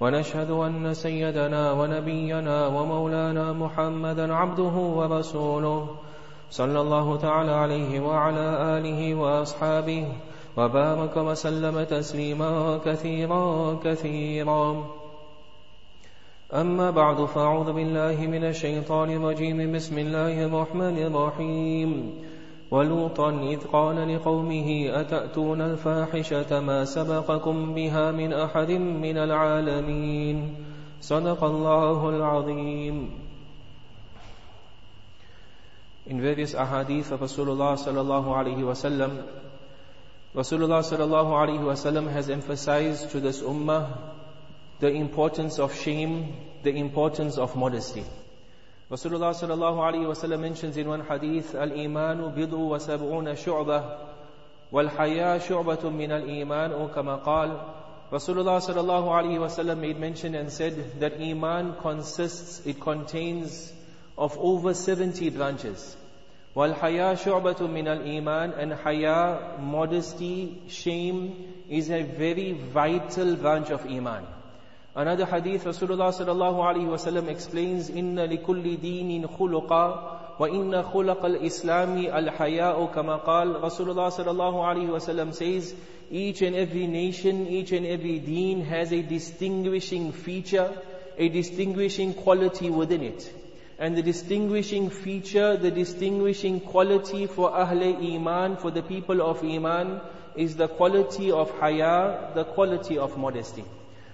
ونشهد أن سيدنا ونبينا ومولانا محمدا عبده ورسوله صلى الله تعالى عليه وعلى آله وأصحابه وبارك وسلم تسليما كثيرا كثيرا. أما بعد فأعوذ بالله من الشيطان الرجيم. بسم الله الرحمن الرحيم. ولوطا إذ قال لقومه أتأتون الفاحشة ما سبقكم بها من أحد من العالمين صدق الله العظيم In various ahadith of Rasulullah sallallahu alaihi wasallam, Rasulullah sallallahu alaihi wasallam has emphasized to this ummah the importance of shame, the importance of modesty. Rasulullah sallallahu alaihi wasallam mentions in one hadith, "Al-imanu bid'u wa sab'una shu'bah, wal haya shu'batun min al-iman." Or kama qal, Rasulullah sallallahu alaihi wasallam made mention and said that iman consists, it contains of over 70 branches. Wal haya shu'batun min al-iman, and haya, modesty, shame, is a very vital branch of iman. Another hadith, Rasulullah sallallahu alaihi wasallam explains, "Inna likulli dinin khuluqa wa inna khulaq al-Islami al-haya'u kama qal." Rasulullah sallallahu alaihi wasallam says, each and every nation, each and every deen has a distinguishing feature, a distinguishing quality within it. And the distinguishing feature, the distinguishing quality for Ahle Iman, for the people of Iman, is the quality of haya, the quality of modesty.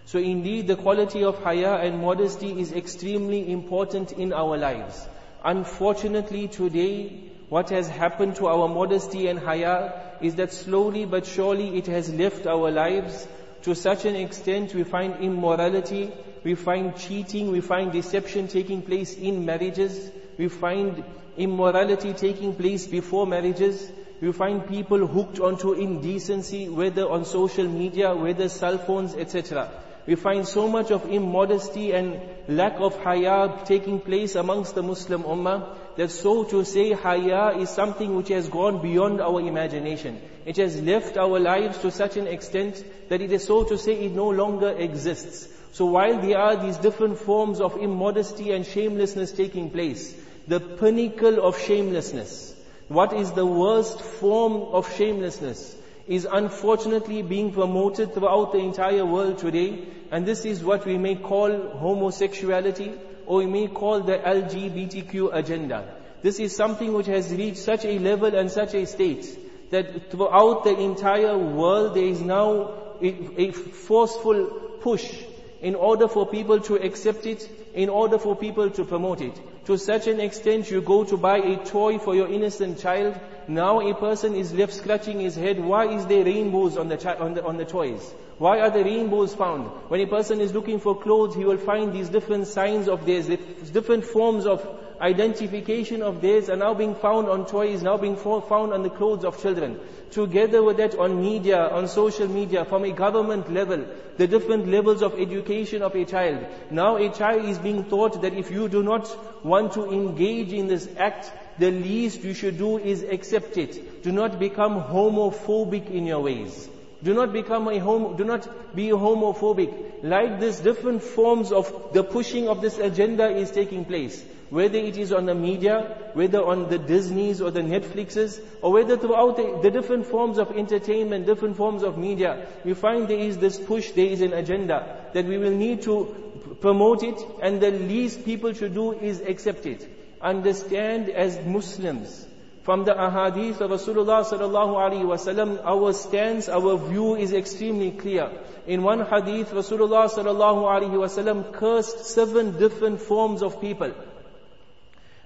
So indeed the quality of haya and modesty is extremely important in our lives. Unfortunately today, what has happened to our modesty and haya is that slowly but surely it has left our lives to such an extent we find immorality, we find cheating, we find deception taking place in marriages, we find immorality taking place before marriages, we find people hooked onto indecency, whether on social media, whether cell phones, etc. We find so much of immodesty and lack of haya taking place amongst the Muslim ummah that so to say haya is something which has gone beyond our imagination. It has left our lives to such an extent that it is so to say it no longer exists. So while there are these different forms of immodesty and shamelessness taking place, the pinnacle of shamelessness, what is the worst form of shamelessness? Is unfortunately being promoted throughout the entire world today. And this is what we may call homosexuality or we may call the LGBTQ agenda. This is something which has reached such a level and such a state that throughout the entire world there is now a, forceful push in order for people to accept it, in order for people to promote it. To such an extent you go to buy a toy for your innocent child, now a person is left scratching his head, why is there rainbows on the, on the, on the toys? Why are the rainbows found? When a person is looking for clothes, he will find these different signs of theirs, different forms of identification of theirs are now being found on toys, now being found on the clothes of children. Together with that on media, on social media, from a government level, the different levels of education of a child. Now a child is being taught that if you do not want to engage in this act, the least you should do is accept it. Do not become homophobic in your ways. Do not become a homo, do not be homophobic. Like this, different forms of the pushing of this agenda is taking place. Whether it is on the media, whether on the Disneys or the Netflixes, or whether throughout the, the different forms of entertainment, different forms of media, we find there is this push, there is an agenda that we will need to promote it, and the least people should do is accept it. Understand as Muslims, from the ahadith of Rasulullah sallallahu alaihi wasallam, our stance, our view is extremely clear. In one hadith, Rasulullah sallallahu alaihi wasallam cursed seven different forms of people.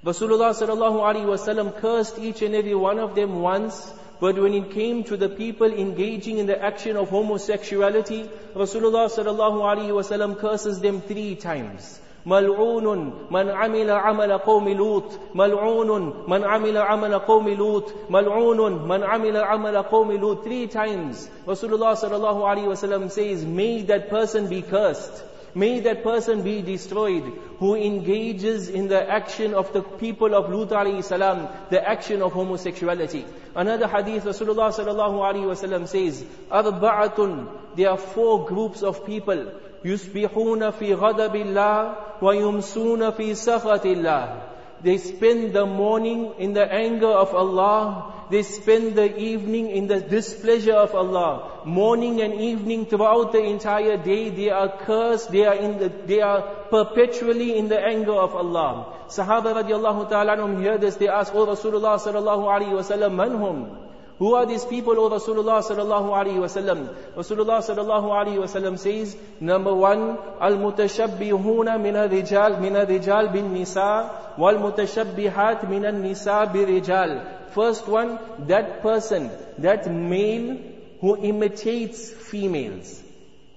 Rasulullah sallallahu alaihi wasallam cursed each and every one of them once, but when it came to the people engaging in the action of homosexuality, Rasulullah sallallahu alaihi wasallam curses them three times. ملعون من عمل عمل قوم لوط ملعون من عمل عمل قوم لوط ملعون من عمل عمل قوم لوط three times Rasulullah sallallahu alaihi wasallam says may that person be cursed May that person be destroyed who engages in the action of the people of Lut alayhi salam, the action of homosexuality. Another hadith, Rasulullah sallallahu alayhi wasallam says, Arba'atun, there are four groups of people. يسبحون في غضب الله ويمسون في سخط الله. They spend the morning in the anger of Allah they spend the evening in the displeasure of Allah. Morning and evening throughout the entire day, they are cursed, they are in the, they are perpetually in the anger of Allah. Sahaba radiallahu ta'ala hear this, they ask, Oh Rasulullah sallallahu alayhi wa sallam, manhum? Who are these people, O Rasulullah sallallahu alaihi wasallam? Rasulullah sallallahu alaihi wasallam says, number one, al-mutashabbihuna min al-rijal, min al-rijal bin nisa, wal-mutashabbihat min al-nisa bi-rijal. First one, that person, that male who imitates females.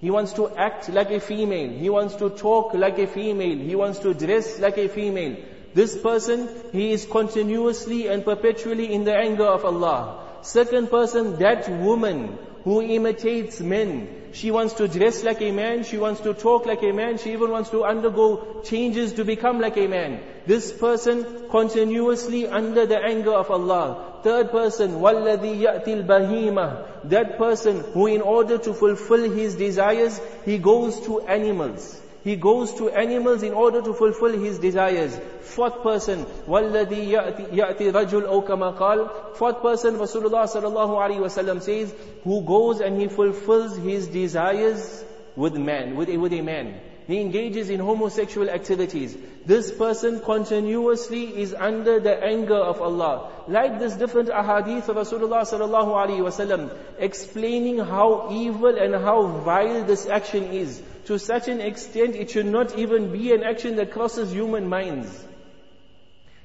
He wants to act like a female. He wants to talk like a female. He wants to dress like a female. This person, he is continuously and perpetually in the anger of Allah. Second person, that woman who imitates men. She wants to dress like a man, she wants to talk like a man, she even wants to undergo changes to become like a man. This person continuously under the anger of Allah. Third person, وَالَّذِي يَأْتِي الْبَهِيمَةِ That person who in order to fulfill his desires, he goes to animals. He goes to animals in order to fulfill his desires. Fourth person, وَالَّذِي يَأْتِي رَجُلْ أَوْ كَمَا قَالْ Fourth person, Rasulullah sallallahu alayhi wasallam says, who goes and he fulfills his desires with man, with a, with a man. He engages in homosexual activities. This person continuously is under the anger of Allah. Like this different ahadith of Rasulullah sallallahu alaihi wasallam, explaining how evil and how vile this action is. To such an extent, it should not even be an action that crosses human minds.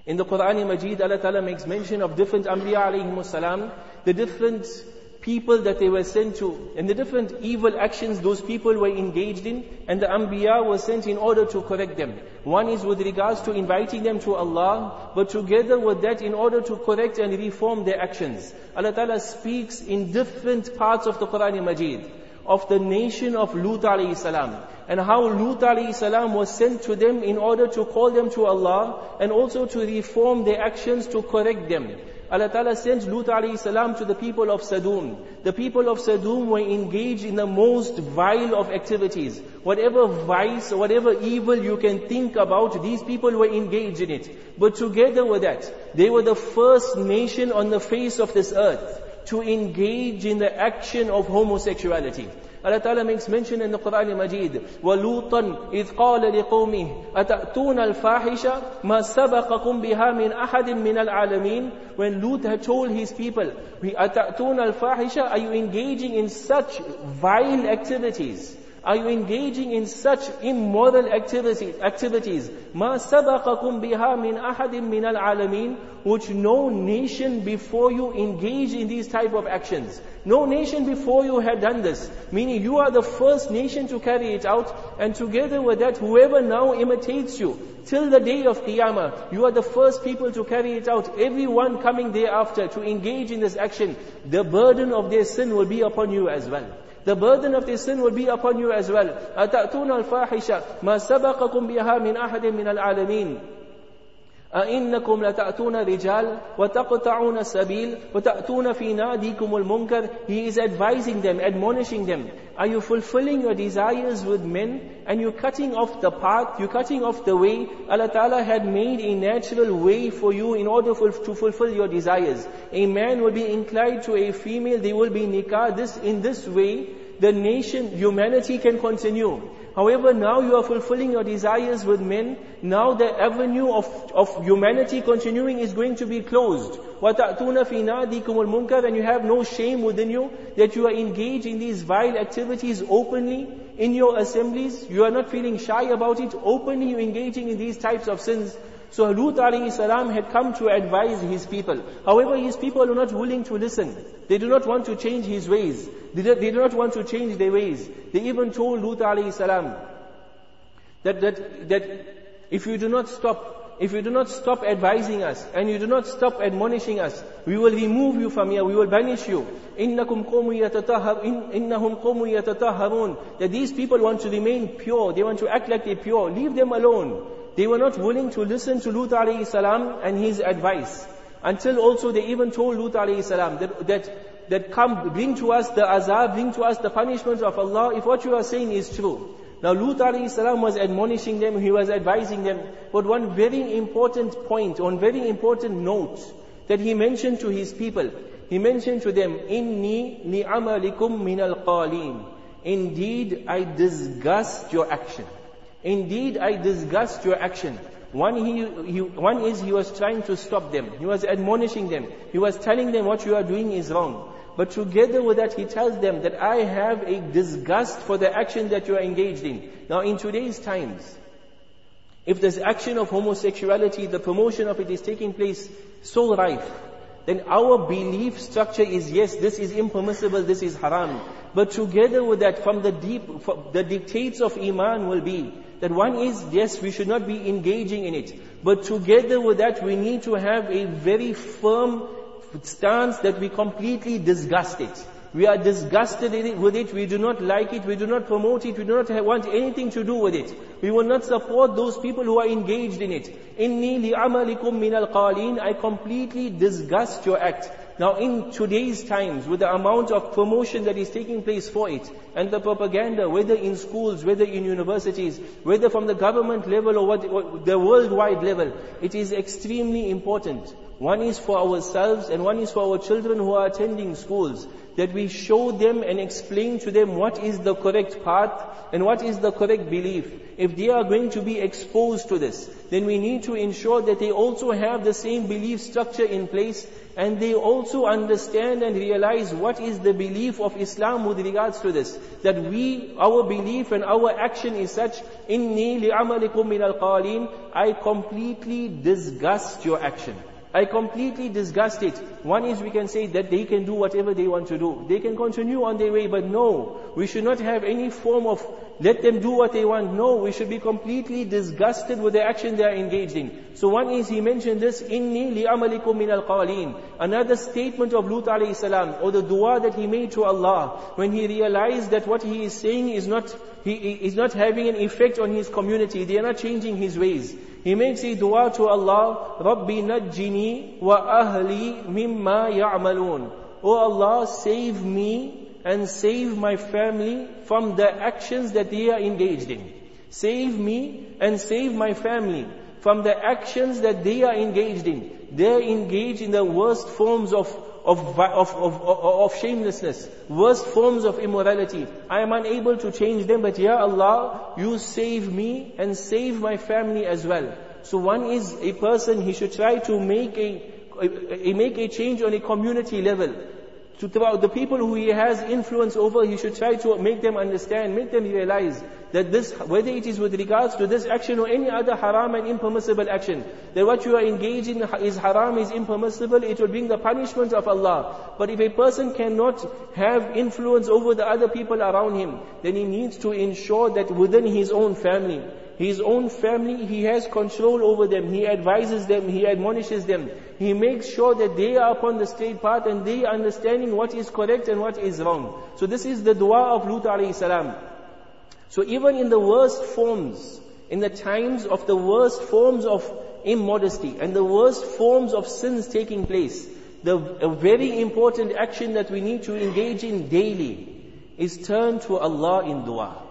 In the Quran Majid, Allah Ta'ala makes mention of different Anbiya salam, the different people that they were sent to, and the different evil actions those people were engaged in, and the Anbiya were sent in order to correct them. One is with regards to inviting them to Allah, but together with that in order to correct and reform their actions. Allah Ta'ala speaks in different parts of the Quran Majid of the nation of Lut alayhi salam and how Lut alayhi salam was sent to them in order to call them to Allah and also to reform their actions to correct them. Allah Ta'ala sent Lut alayhi salam to the people of Sadum. The people of Sadum were engaged in the most vile of activities. Whatever vice, whatever evil you can think about, these people were engaged in it. But together with that, they were the first nation on the face of this earth to engage in the action of homosexuality. Allah Ta'ala makes mention in the Quran Majid, وَلُوطًا إِذْ قَالَ لِقَوْمِهِ أَتَأْتُونَ الْفَاحِشَ مَا سَبَقَكُمْ بِهَا مِنْ أَحَدٍ مِنَ الْعَالَمِينَ When Lut had told his people, أَتَأْتُونَ الْفَاحِشَ Are you engaging in such vile activities? Are you engaging in such immoral activities? activities? مَا سَبَقَكُمْ بِهَا مِنْ أَحَدٍ مِنَ الْعَالَمِينَ Which no nation before you engaged in these type of actions. No nation before you had done this. Meaning you are the first nation to carry it out. And together with that, whoever now imitates you, till the day of Qiyamah, you are the first people to carry it out. Everyone coming thereafter to engage in this action, the burden of their sin will be upon you as well. The burden of this sin will be upon you as well. أَتَأْتُونَ الْفَاحِشَةَ مَا سَبَقَكُمْ بِهَا مِنْ أَحَدٍ مِنَ الْعَالَمِينَ أئنكم لتأتون رجال وتقطعون السبيل وتأتون في ناديكم المنكر He is advising them, admonishing them. Are you fulfilling your desires with men and you're cutting off the path, you're cutting off the way? Allah Ta'ala had made a natural way for you in order for, to fulfill your desires. A man will be inclined to a female, they will be nikah. This, in this way, the nation, humanity can continue. However, now you are fulfilling your desires with men. Now the avenue of, of humanity continuing is going to be closed. وَتَأْتُونَ فِي نَادِكُمُ الْمُنْكَرِ And you have no shame within you that you are engaged in these vile activities openly in your assemblies. You are not feeling shy about it. Openly you engaging in these types of sins. So Lut alayhi salam had come to advise his people. However, his people are not willing to listen. They do not want to change his ways. They do, they do not want to change their ways. They even told Lut alayhi salam That, that, that if you do not stop if you do not stop advising us and you do not stop admonishing us, we will remove you from here, we will banish you. إِنَّكُمْ قَوْمُ إِنَّهُمْ قَوْمُ يَتَطَهَّرُونَ That these people want to remain pure, they want to act like they're pure, leave them alone. They were not willing to listen to Lut alayhi salam and his advice. Until also they even told Lut alayhi salam that, that, that come, bring to us the azab, bring to us the punishment of Allah if what you are saying is true. Now Lut alayhi salam was admonishing them, he was advising them. But one very important point, one very important note that he mentioned to his people, he mentioned to them, Inni li'amalikum min al Indeed, I disgust your action. Indeed, I disgust your action. One, he, he, one is he was trying to stop them. He was admonishing them. He was telling them what you are doing is wrong. But together with that, he tells them that I have a disgust for the action that you are engaged in. Now in today's times, if this action of homosexuality, the promotion of it is taking place so rife, then our belief structure is yes, this is impermissible, this is haram. But together with that, from the deep, the dictates of Iman will be that one is, yes, we should not be engaging in it. But together with that, we need to have a very firm stance that we completely disgust it. We are disgusted with it, we do not like it, we do not promote it, we do not want anything to do with it. We will not support those people who are engaged in it. Inni li'amalikum min al I completely disgust your act. Now in today's times, with the amount of promotion that is taking place for it, and the propaganda, whether in schools, whether in universities, whether from the government level or, what, the worldwide level, it is extremely important. One is for ourselves and one is for our children who are attending schools. That we show them and explain to them what is the correct path and what is the correct belief. If they are going to be exposed to this, then we need to ensure that they also have the same belief structure in place and they also understand and realize what is the belief of Islam with regards to this. That we, our belief and our action is such, inni li'amalikum min al I completely disgust your action. I completely disgust it. One is we can say that they can do whatever they want to do. They can continue on their way, but no, we should not have any form of let them do what they want. No, we should be completely disgusted with the action they are engaged in. So one is he mentioned this, inni li'amalikum min al Another statement of Lut alayhi salam, or the dua that he made to Allah, when he realized that what he is saying is not, he is not having an effect on his community. They are not changing his ways. He makes a dua to Allah, Rabbi najjini wa ahli mimma ya'malun. Oh Allah, save me and save my family from the actions that they are engaged in. Save me and save my family from the actions that they are engaged in. They are engaged in the worst forms of of, of, of, of, shamelessness, worst forms of immorality. I am unable to change them, but Ya Allah, you save me and save my family as well. So one is a person, he should try to make a, a, a make a change on a community level to the people who he has influence over, he should try to make them understand, make them realize that this, whether it is with regards to this action or any other haram and impermissible action, that what you are engaged in is haram, is impermissible, it will bring the punishment of Allah. But if a person cannot have influence over the other people around him, then he needs to ensure that within his own family, his own family, he has control over them. He advises them, he admonishes them. He makes sure that they are upon the straight path and they are understanding what is correct and what is wrong. So this is the dua of Lut alayhi salam. So even in the worst forms, in the times of the worst forms of immodesty and the worst forms of sins taking place, the very important action that we need to engage in daily is turn to Allah in dua.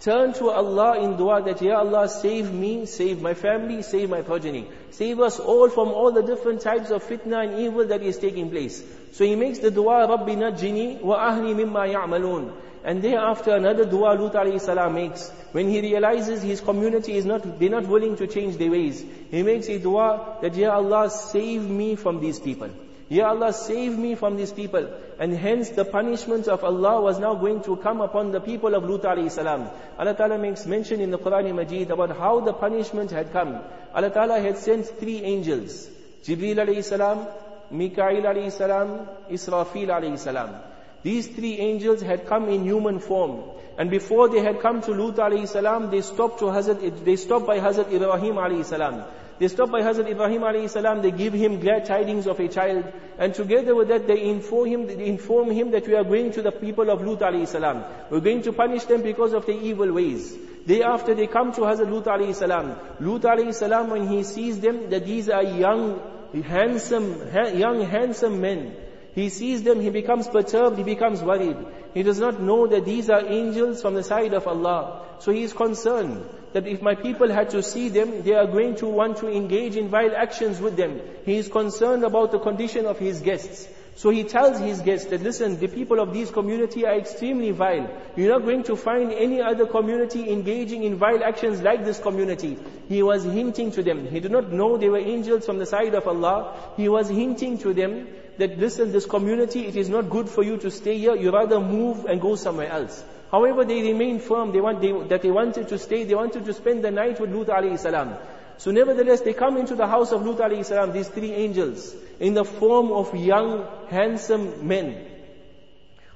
Turn to Allah in dua that, Ya Allah, save me, save my family, save my progeny. Save us all from all the different types of fitna and evil that is taking place. So he makes the dua, Rabbi najini wa mimma ya'malun. And thereafter another dua Lut makes. When he realizes his community is not, they're not willing to change their ways. He makes a dua that, Ya Allah, save me from these people. Ya Allah, save me from these people. And hence the punishment of Allah was now going to come upon the people of Lut alayhi salam. Allah Ta'ala makes mention in the Quran Majid about how the punishment had come. Allah Ta'ala had sent three angels. Jibreel alayhi salam, Mikail alayhi salam, Israfil alayhi salam. These three angels had come in human form. And before they had come to Lut alayhi salam, they stopped to Hazrat, they stopped by Hazrat Ibrahim alayhi salam. They stop by Hazrat Ibrahim alayhi salam, they give him glad tidings of a child, and together with that they inform him, they inform him that we are going to the people of Lut alayhi salam. We're going to punish them because of their evil ways. Day after they come to Hazrat Lut alayhi salam. Lut alayhi salam, when he sees them, that these are young, handsome, young, handsome men. He sees them, he becomes perturbed, he becomes worried. He does not know that these are angels from the side of Allah. So he is concerned that if my people had to see them, they are going to want to engage in vile actions with them. He is concerned about the condition of his guests. So he tells his guests that listen, the people of this community are extremely vile. You're not going to find any other community engaging in vile actions like this community. He was hinting to them. He did not know they were angels from the side of Allah. He was hinting to them that listen, this community, it is not good for you to stay here. You rather move and go somewhere else. However, they remained firm they want, they, that they wanted to stay, they wanted to spend the night with Lut alayhi salam. So nevertheless, they come into the house of Lut alayhi salam, these three angels, in the form of young, handsome men.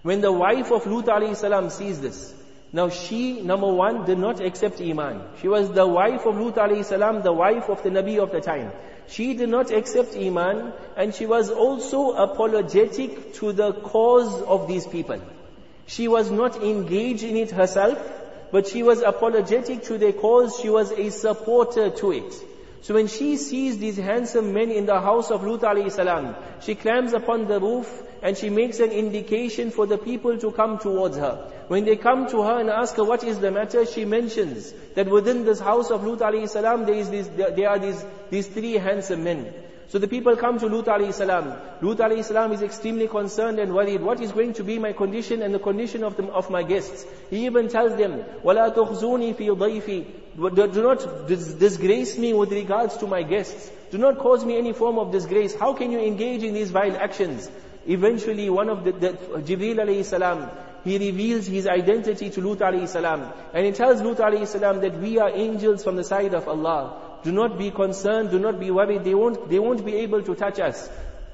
When the wife of Lut alayhi salam sees this, now she, number one, did not accept Iman. She was the wife of Lut alayhi salam, the wife of the Nabi of the time. She did not accept Iman, and she was also apologetic to the cause of these people. She was not engaged in it herself, but she was apologetic to their cause. She was a supporter to it. So when she sees these handsome men in the house of Lut alayhi salam, she climbs upon the roof and she makes an indication for the people to come towards her. When they come to her and ask her what is the matter, she mentions that within this house of Lut alayhi salam, there, is this, there are these, these three handsome men. So the people come to Lut alayhi salam. Lut alayhi salam is extremely concerned and worried. What is going to be my condition and the condition of, the, of my guests? He even tells them, وَلَا تُخْزُونِي فِي ضَيْفِي Do not disgrace me with regards to my guests. Do not cause me any form of disgrace. How can you engage in these vile actions? Eventually one of the, the Jibreel alayhi salam, he reveals his identity to Lut alayhi salam. And he tells Lut alayhi salam that we are angels from the side of Allah. Do not be concerned, do not be worried, they won't, they won't be able to touch us.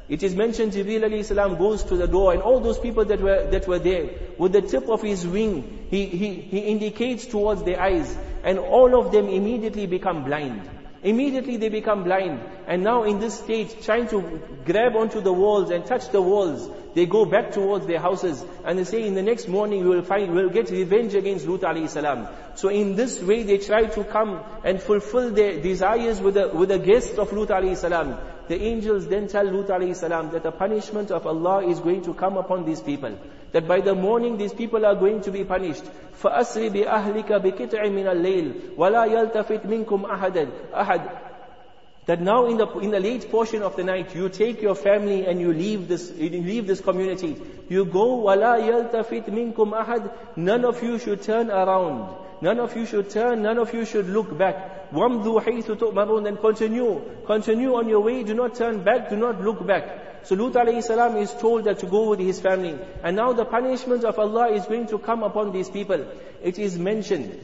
It is mentioned Jibreel alayhi salam goes to the door and all those people that were, that were there, with the tip of his wing, he, he, he indicates towards their eyes and all of them immediately become blind. Immediately they become blind. And now in this state, trying to grab onto the walls and touch the walls, they go back towards their houses and they say in the next morning we will find, we will get revenge against Lut alayhi salam. So in this way they try to come and fulfill their desires with the, with the guest of Lut alayhi salam. The angels then tell Lut alayhi salam that the punishment of Allah is going to come upon these people That by the morning these people are going to be punished. فَأَسْرِ بِأَهْلِكَ بِكِتْعٍ مِنَ اللَّيْلِ وَلَا يَلْتَفِتْ مِنْكُمْ أَحَدًا أحد that now in the, in the late portion of the night, you take your family and you leave this, you leave this community. You go, وَلَا يَلْتَفِتْ مِنْكُمْ أَحَدٍ None of you should turn around. None of you should turn, none of you should look back. وَامْضُوا حَيْثُ تُؤْمَرُونَ Then continue. Continue on your way, do not turn back, do not look back. So Lut alayhi salam is told that to go with his family. And now the punishment of Allah is going to come upon these people. It is mentioned.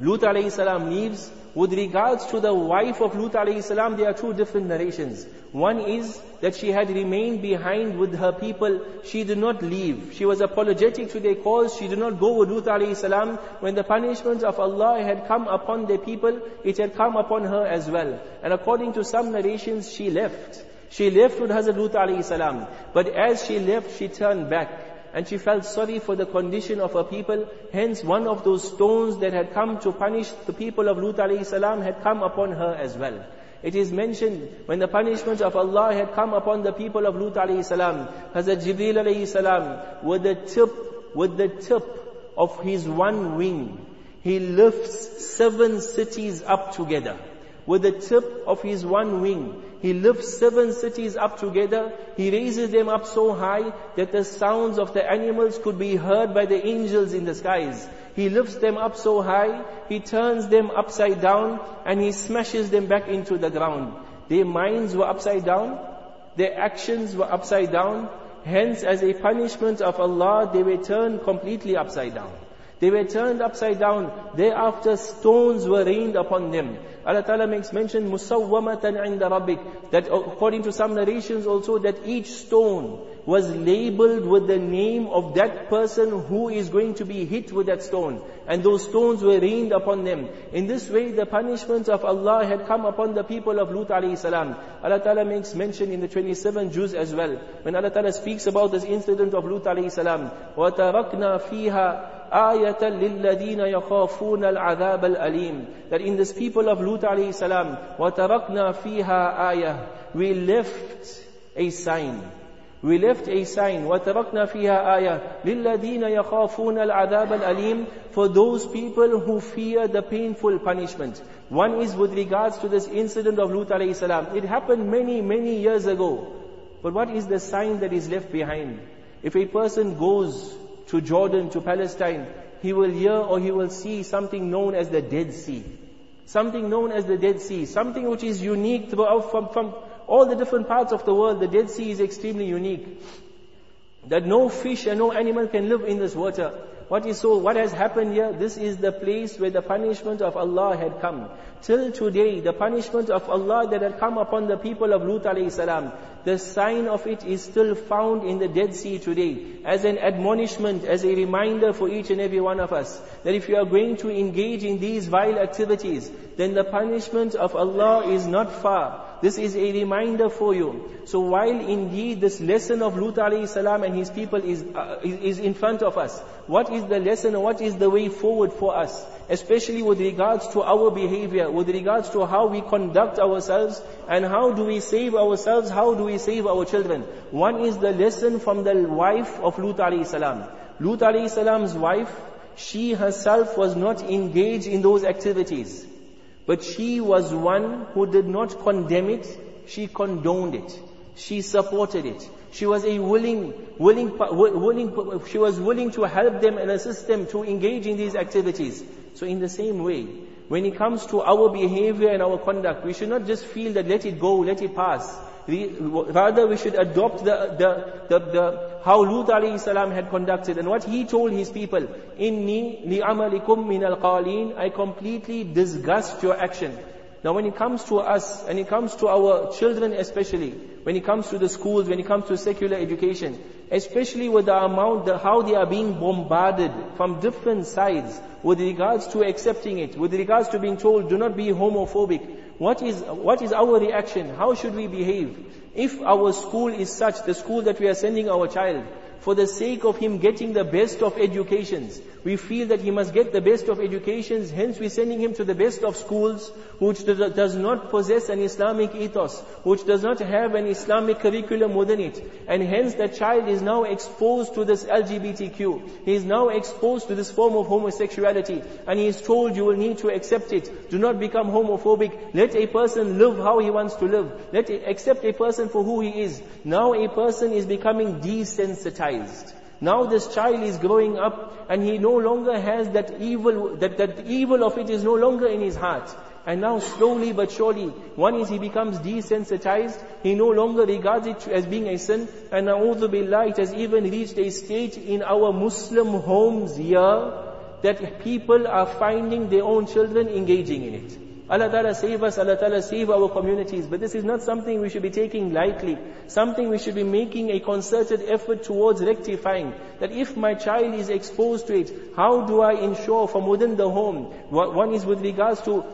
Lut alayhi salam leaves. With regards to the wife of Lut alayhi salam, there are two different narrations. One is that she had remained behind with her people. She did not leave. She was apologetic to their cause. She did not go with Lut alayhi salam. When the punishment of Allah had come upon the people, it had come upon her as well. And according to some narrations, she left. She left with Hazrat Lut alayhi salam. But as she left, she turned back and she felt sorry for the condition of her people. Hence one of those stones that had come to punish the people of Lut alayhi salam had come upon her as well. It is mentioned when the punishment of Allah had come upon the people of Lut alayhi salam, Hazrat Jibreel alayhi salam, with the tip, with the tip of his one wing, he lifts seven cities up together. With the tip of his one wing, he lifts seven cities up together. He raises them up so high that the sounds of the animals could be heard by the angels in the skies. He lifts them up so high, he turns them upside down and he smashes them back into the ground. Their minds were upside down, their actions were upside down. Hence, as a punishment of Allah, they were turned completely upside down. They were turned upside down. Thereafter stones were rained upon them. Allah Ta'ala makes mention, مُسَوَّمَةً عِنْدَ رَبِّكَ That according to some narrations also, that each stone was labeled with the name of that person who is going to be hit with that stone. And those stones were rained upon them. In this way, the punishments of Allah had come upon the people of Lut alayhi salam. Allah Ta'ala makes mention in the 27 Juz as well. When Allah Ta'ala speaks about this incident of Lut alayhi salam, وَتَرَكْنَا فِيهَا آيَةً لِلَّذِينَ يَخَافُونَ الْعَذَابَ الْأَلِيمِ That in this people of Lut alayhi salam, وَتَرَكْنَا فِيهَا آيَةً We left a sign. We left a sign, وَتَرَكْنَا فِيهَا آيَةً لِلَّذِينَ يَخَافُونَ الْعَذَابَ الْأَلِيمِ For those people who fear the painful punishment. One is with regards to this incident of Lut alayhi salam. It happened many, many years ago. But what is the sign that is left behind? If a person goes to Jordan, to Palestine, he will hear or he will see something known as the Dead Sea. Something known as the Dead Sea. Something which is unique throughout from, from all the different parts of the world, the Dead Sea is extremely unique. That no fish and no animal can live in this water. What is so, what has happened here? This is the place where the punishment of Allah had come. Till today, the punishment of Allah that had come upon the people of Lut salam, the sign of it is still found in the Dead Sea today. As an admonishment, as a reminder for each and every one of us, that if you are going to engage in these vile activities, then the punishment of Allah is not far. This is a reminder for you. So while indeed this lesson of Lut alayhi salam and his people is, uh, is in front of us, what is the lesson what is the way forward for us? Especially with regards to our behavior, with regards to how we conduct ourselves and how do we save ourselves, how do we save our children. One is the lesson from the wife of Lut alayhi salam. Lut alayhi salam's wife, she herself was not engaged in those activities. But she was one who did not condemn it, she condoned it. She supported it. She was a willing, willing, willing, she was willing to help them and assist them to engage in these activities. So in the same way, when it comes to our behavior and our conduct, we should not just feel that let it go, let it pass. Rather, we should adopt the, the, the, the how Lut salam had conducted and what he told his people. Inni li'amalikum min al I completely disgust your action. Now when it comes to us, and it comes to our children especially, when it comes to the schools, when it comes to secular education, especially with the amount, the, how they are being bombarded from different sides with regards to accepting it, with regards to being told, do not be homophobic. What is, what is our reaction? How should we behave? If our school is such, the school that we are sending our child, for the sake of him getting the best of educations. We feel that he must get the best of educations, hence we're sending him to the best of schools, which does not possess an Islamic ethos, which does not have an Islamic curriculum within it. And hence the child is now exposed to this LGBTQ. He is now exposed to this form of homosexuality. And he is told you will need to accept it. Do not become homophobic. Let a person live how he wants to live. Let accept a person for who he is. Now a person is becoming desensitized. Now this child is growing up and he no longer has that evil, that, that evil of it is no longer in his heart. And now slowly but surely, one is he becomes desensitized, he no longer regards it as being a sin, and na'udhu billah, it has even reached a stage in our Muslim homes here, that people are finding their own children engaging in it. Allah Ta'ala save us, Allah Ta'ala save our communities. But this is not something we should be taking lightly. Something we should be making a concerted effort towards rectifying. That if my child is exposed to it, how do I ensure from within the home? One is with regards to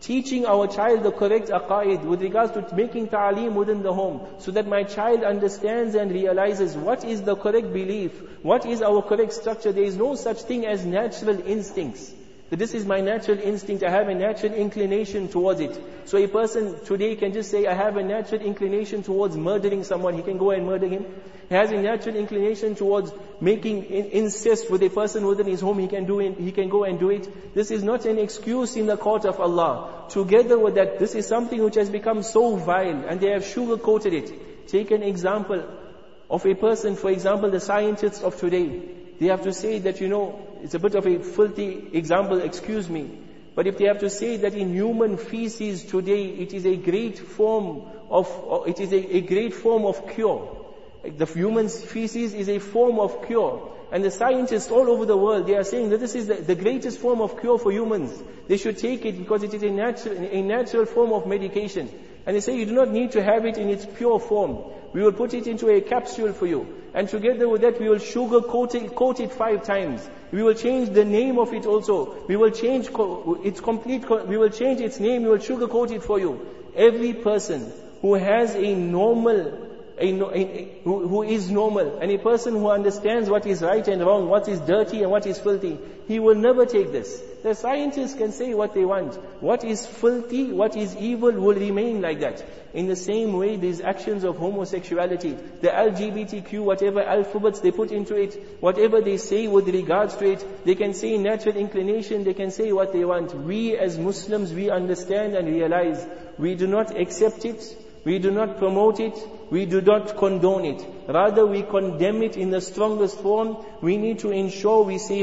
teaching our child the correct aqaid with regards to making ta'aleem within the home so that my child understands and realizes what is the correct belief, what is our correct structure. There is no such thing as natural instincts. That this is my natural instinct, I have a natural inclination towards it. So a person today can just say, I have a natural inclination towards murdering someone, he can go and murder him. He has a natural inclination towards making incest with a person within his home, he can do it, he can go and do it. This is not an excuse in the court of Allah. Together with that, this is something which has become so vile and they have sugar-coated it. Take an example of a person, for example, the scientists of today. They have to say that, you know, it's a bit of a filthy example, excuse me. But if they have to say that in human feces today, it is a great form of, it is a, a great form of cure. The human feces is a form of cure. And the scientists all over the world, they are saying that this is the, the greatest form of cure for humans. They should take it because it is a natural, a natural form of medication. And they say you do not need to have it in its pure form. We will put it into a capsule for you. And together with that, we will sugar coat it, coat it five times. We will change the name of it also. We will change its complete, we will change its name, we will sugar coat it for you. Every person who has a normal a, a, who, who is normal, and a person who understands what is right and wrong, what is dirty and what is filthy, he will never take this. The scientists can say what they want. What is filthy, what is evil will remain like that. In the same way, these actions of homosexuality, the LGBTQ, whatever alphabets they put into it, whatever they say with regards to it, they can say natural inclination, they can say what they want. We as Muslims, we understand and realize we do not accept it, we do not promote it. We do not condone it. Rather, we condemn it in the strongest form. We need to ensure we save